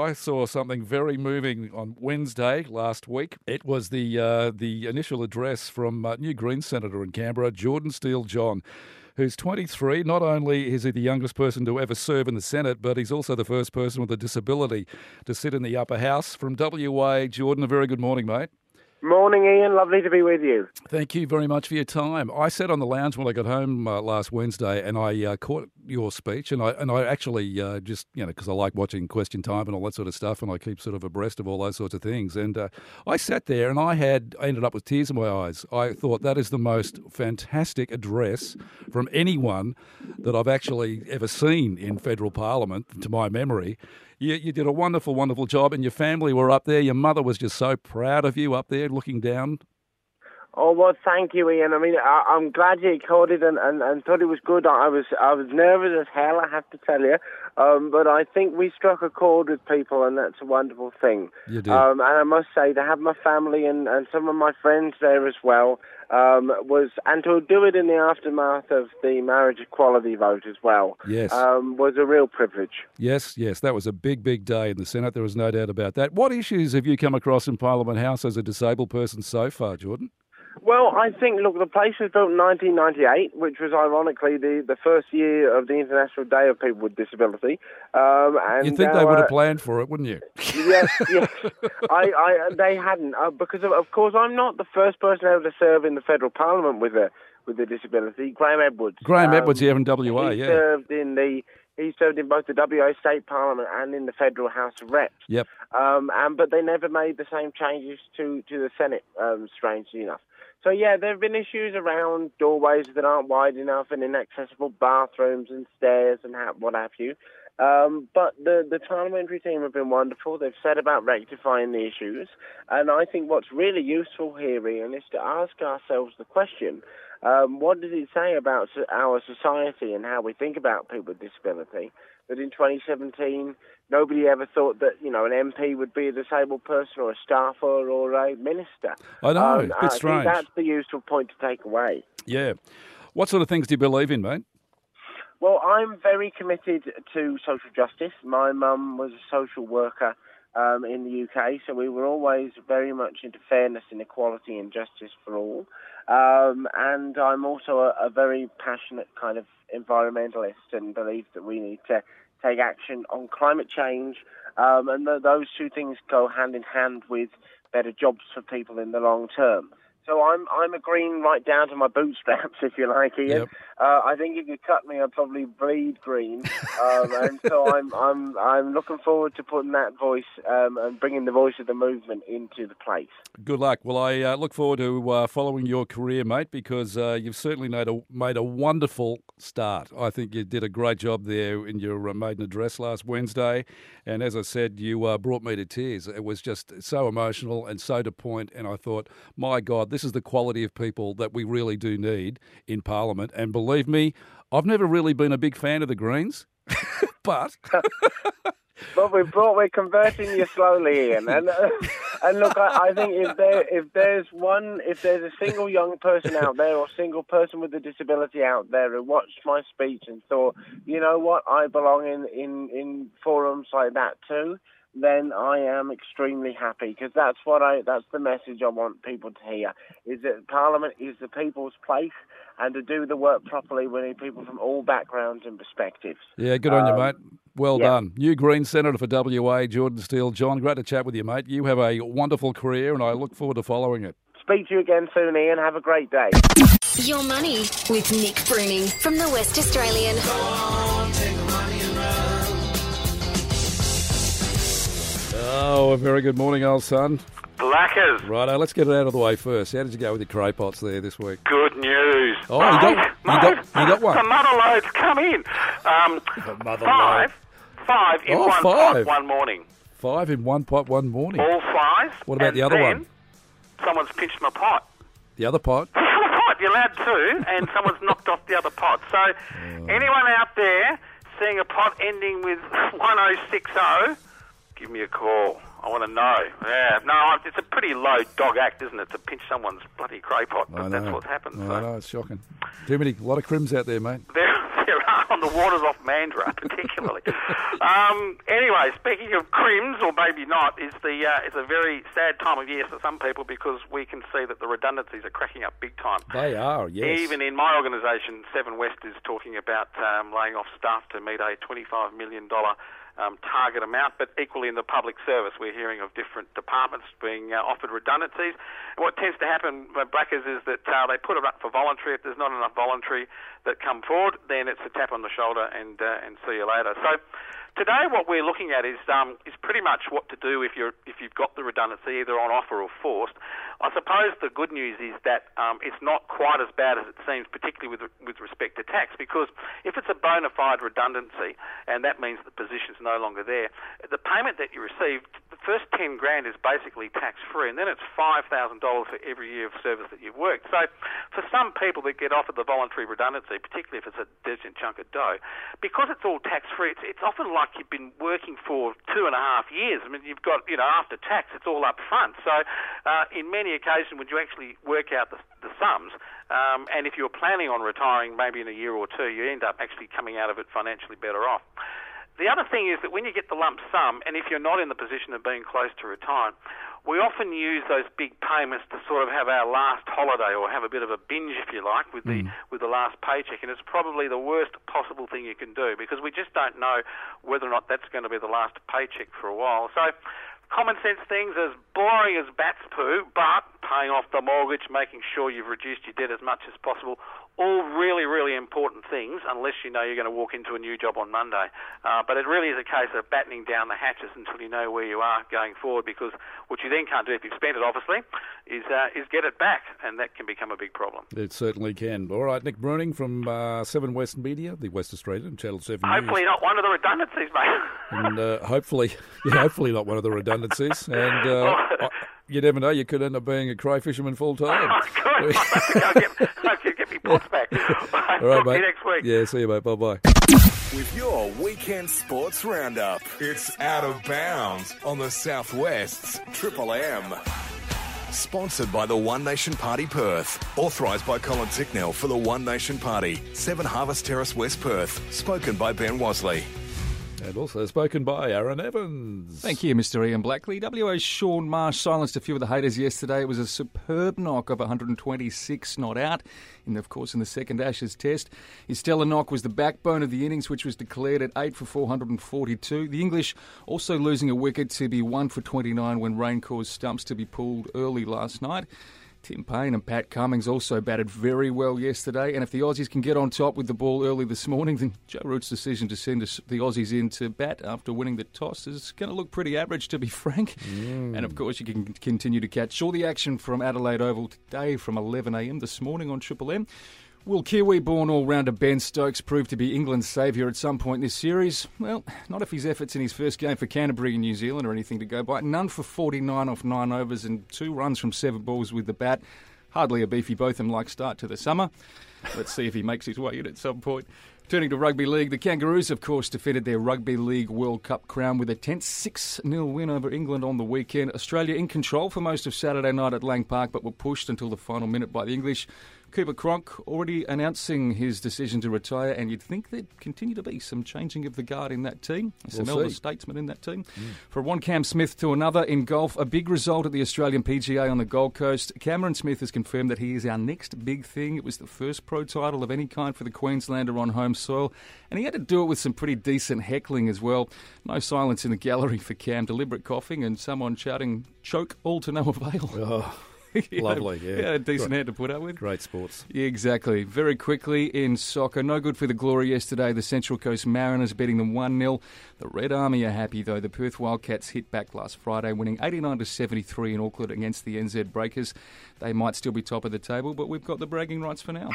I saw something very moving on Wednesday last week. It was the uh, the initial address from uh, new Green Senator in Canberra, Jordon Steele John who's 23. Not only is he the youngest person to ever serve in the Senate, but he's also the first person with a disability to sit in the upper house. From WA, Jordon, a very good morning, mate. Morning, Ian. Lovely to be with you. Thank you very much for your time. I sat on the lounge when I got home uh, last Wednesday, and I uh, caught your speech, and I and I actually uh, just you know because I like watching Question Time and all that sort of stuff, and I keep sort of abreast of all those sorts of things. And uh, I sat there, and I had I ended up with tears in my eyes. I thought that is the most fantastic address from anyone that I've actually ever seen in federal parliament, to my memory. You, you did a wonderful, wonderful job, and your family were up there. Your mother was just so proud of you up there, looking down. Oh well, thank you, Ian. I mean, I, am glad you caught it and, and, and thought it was good. I was I was nervous as hell, I have to tell you, um, but I think we struck a chord with people, and that's a wonderful thing. You did. Um, and I must say, to have my family and, and some of my friends there as well, um, was and to do it in the aftermath of the marriage equality vote as well. Yes, um, was a real privilege. Yes, yes, that was a big, big day in the Senate. There was no doubt about that. What issues have you come across in Parliament House as a disabled person so far, Jordon? Well, I think, look, the place was built in 1998, which was ironically the, the first year of the International Day of People with Disability. Um, and, You'd think uh, they would have planned for it, wouldn't you? yes, yes. I, I, they hadn't, uh, because, of, of course, I'm not the first person ever to serve in the federal parliament with a, with a disability. Graham Edwards. Graham um, Edwards here in WA, he yeah. served in the he served in both the WA State Parliament and in the Federal House of Reps. Yep. Um, and but they never made the same changes to to the Senate, um, strangely enough. So yeah, there have been issues around doorways that aren't wide enough and inaccessible bathrooms and stairs and what have you. Um, but the, the parliamentary team have been wonderful. They've set about rectifying the issues. And I think what's really useful here, Ian, is to ask ourselves the question um, what does it say about our society and how we think about people with disability? That in 2017, nobody ever thought that you know an MP would be a disabled person or a staffer or a minister. I know, um, bit strange. that's the useful point to take away. Yeah. What sort of things do you believe in, mate? Well, I'm very committed to social justice. My mum was a social worker um, in the UK, so we were always very much into fairness and equality and justice for all. Um, and I'm also a, a, very passionate kind of environmentalist and believe that we need to take action on climate change. Um, and th- those two things go hand in hand with better jobs for people in the long term. So I'm I'm a green right down to my bootstraps, if you like, Ian. Yep. Uh, I think if you cut me, I'd probably bleed green, um, and so I'm I'm I'm looking forward to putting that voice um, and bringing the voice of the movement into the place. Good luck. Well, I uh, look forward to uh, following your career, mate, because uh, you've certainly made a made a wonderful start. I think you did a great job there in your uh, maiden address last Wednesday, and as I said, you uh, brought me to tears. It was just so emotional and so to point, and I thought, my God this is the quality of people that we really do need in Parliament. And believe me, I've never really been a big fan of the Greens, but. but we brought we're converting you slowly, Ian. And uh, and look, I, I, think if there if there's one if there's a single young person out there or single person with a disability out there who watched my speech and thought, you know what, I belong in in in forums like that too then I am extremely happy because that's what I that's the message I want people to hear is that Parliament is the people's place and to do the work properly we need people from all backgrounds and perspectives. Yeah, good on um, you, mate. Well yeah. done. New Green Senator for WA, Jordon Steele. John, great to chat with you, mate. You have a wonderful career and I look forward to following it. Speak to you again soon, Ian. Have a great day. Your money with Nick Bruining from the West Australian. Oh, a very good morning, old son. Blackers. Righto, let's get it out of the way first. How did you go with your cray pots there this week? Good news. Oh, mate, you, got, you, got, you got one. The mother loads come in. Um, five, five in oh, one five. pot one morning. Five in one pot one morning. All five. What about the other one? Someone's pinched my pot. The other pot? The other pot. You're allowed two, and someone's knocked off the other pot. So, oh. anyone out there seeing a pot ending with 1060 give me a call. I want to know. Yeah, no, it's a pretty low dog act, isn't it, to pinch someone's bloody cray pot? But that's what happens. I so. know, it's shocking. Too many, a lot of crims out there, mate. There, there are. on the waters off Mandurah, particularly. um, anyway, speaking of crims, or maybe not, is the uh, it's a very sad time of year for some people because we can see that the redundancies are cracking up big time. They are, yes. Even in my organisation, Seven West is talking about um, laying off staff to meet a $25 million um, target amount, but equally in the public service, we're hearing of different departments being uh, offered redundancies. And what tends to happen, uh, Blackers, is that uh, they put it up for voluntary. If there's not enough voluntary that come forward, then it's a tap on the shoulder and uh, and see you later. So Today, what we're looking at is um, is pretty much what to do if you're if you've got the redundancy either on offer or forced. I suppose the good news is that um, it's not quite as bad as it seems, particularly with with respect to tax, because if it's a bona fide redundancy and that means the position's no longer there, the payment that you receive, the first ten grand is basically tax free, and then it's five thousand dollars for every year of service that you've worked. So, for some people that get offered the voluntary redundancy, particularly if it's a decent chunk of dough, because it's all tax free, it's, it's often like you've been working for two and a half years. I mean, you've got, you know, after tax, it's all up front. So, uh, in many occasions, when you actually work out the, the sums, um, and if you're planning on retiring maybe in a year or two, you end up actually coming out of it financially better off. The other thing is that when you get the lump sum, and if you're not in the position of being close to retire, we often use those big payments to sort of have our last holiday or have a bit of a binge, if you like, with the mm. with the last paycheck. And it's probably the worst possible thing you can do because we just don't know whether or not that's going to be the last paycheck for a while. So common sense things as boring as bat's poo, but paying off the mortgage, making sure you've reduced your debt as much as possible, all really, really important things, unless you know you're going to walk into a new job on Monday. Uh, but it really is a case of battening down the hatches until you know where you are going forward, because what you then can't do if you've spent it, obviously, is uh, is get it back, and that can become a big problem. It certainly can. All right, Nick Bruining from uh, Seven West Media, the West Australian Channel Seven. Hopefully, News. not one of the redundancies, mate. and uh, hopefully, yeah, hopefully not one of the redundancies. And uh, oh. you never know, you could end up being a crayfisherman full time. Oh, good. I'll get, I'll get me pots back. All right, mate. See you next week. Yeah, see you, mate. Bye bye. With your weekend sports roundup, it's out of bounds on the Southwest's Triple M. Sponsored by the One Nation Party Perth. Authorised by Colin Tincknell for the One Nation Party. 7 Harvest Terrace, West Perth. Spoken by Ben Wasley. And also spoken by Aaron Evans. Thank you, Mr. Ian Blackley. WA's Shaun Marsh silenced a few of the haters yesterday. It was a superb knock of 126 not out, and of course in the second Ashes test. His stellar knock was the backbone of the innings, which was declared at 8 for 442. The English also losing a wicket to be 1 for 29 when rain caused stumps to be pulled early last night. Tim Paine and Pat Cummins also batted very well yesterday, and if the Aussies can get on top with the ball early this morning, then Joe Root's decision to send the Aussies in to bat after winning the toss is going to look pretty average, to be frank. Mm. And of course, you can continue to catch all the action from Adelaide Oval today from 11am this morning on Triple M. Will Kiwi-born all-rounder Ben Stokes prove to be England's saviour at some point in this series? Well, not if his efforts in his first game for Canterbury in New Zealand are anything to go by. None for 49 off nine overs and two runs from seven balls with the bat. Hardly a beefy Botham-like start to the summer. Let's see if he makes his way in at some point. Turning to rugby league, the Kangaroos, of course, defended their Rugby League World Cup crown with a tense 6 0 win over England on the weekend. Australia in control for most of Saturday night at Lang Park, but were pushed until the final minute by the English. Cooper Cronk already announcing his decision to retire, and you'd think there'd continue to be some changing of the guard in that team, some we'll elder statesmen in that team. Mm. For one Cam Smith to another in golf, a big result at the Australian PGA on the Gold Coast. Cameron Smith has confirmed that he is our next big thing. It was the first pro title of any kind for the Queenslander on home soil, and he had to do it with some pretty decent heckling as well. No silence in the gallery for Cam, deliberate coughing, and someone shouting, choke all to no avail. Oh. Lovely, yeah. yeah. a decent hand to put up with. Great sports. Yeah, exactly. Very quickly in soccer, no good for the Glory yesterday. The Central Coast Mariners beating them 1 0. The Red Army are happy, though. The Perth Wildcats hit back last Friday, winning 89 to 73 in Auckland against the NZ Breakers. They might still be top of the table, but we've got the bragging rights for now.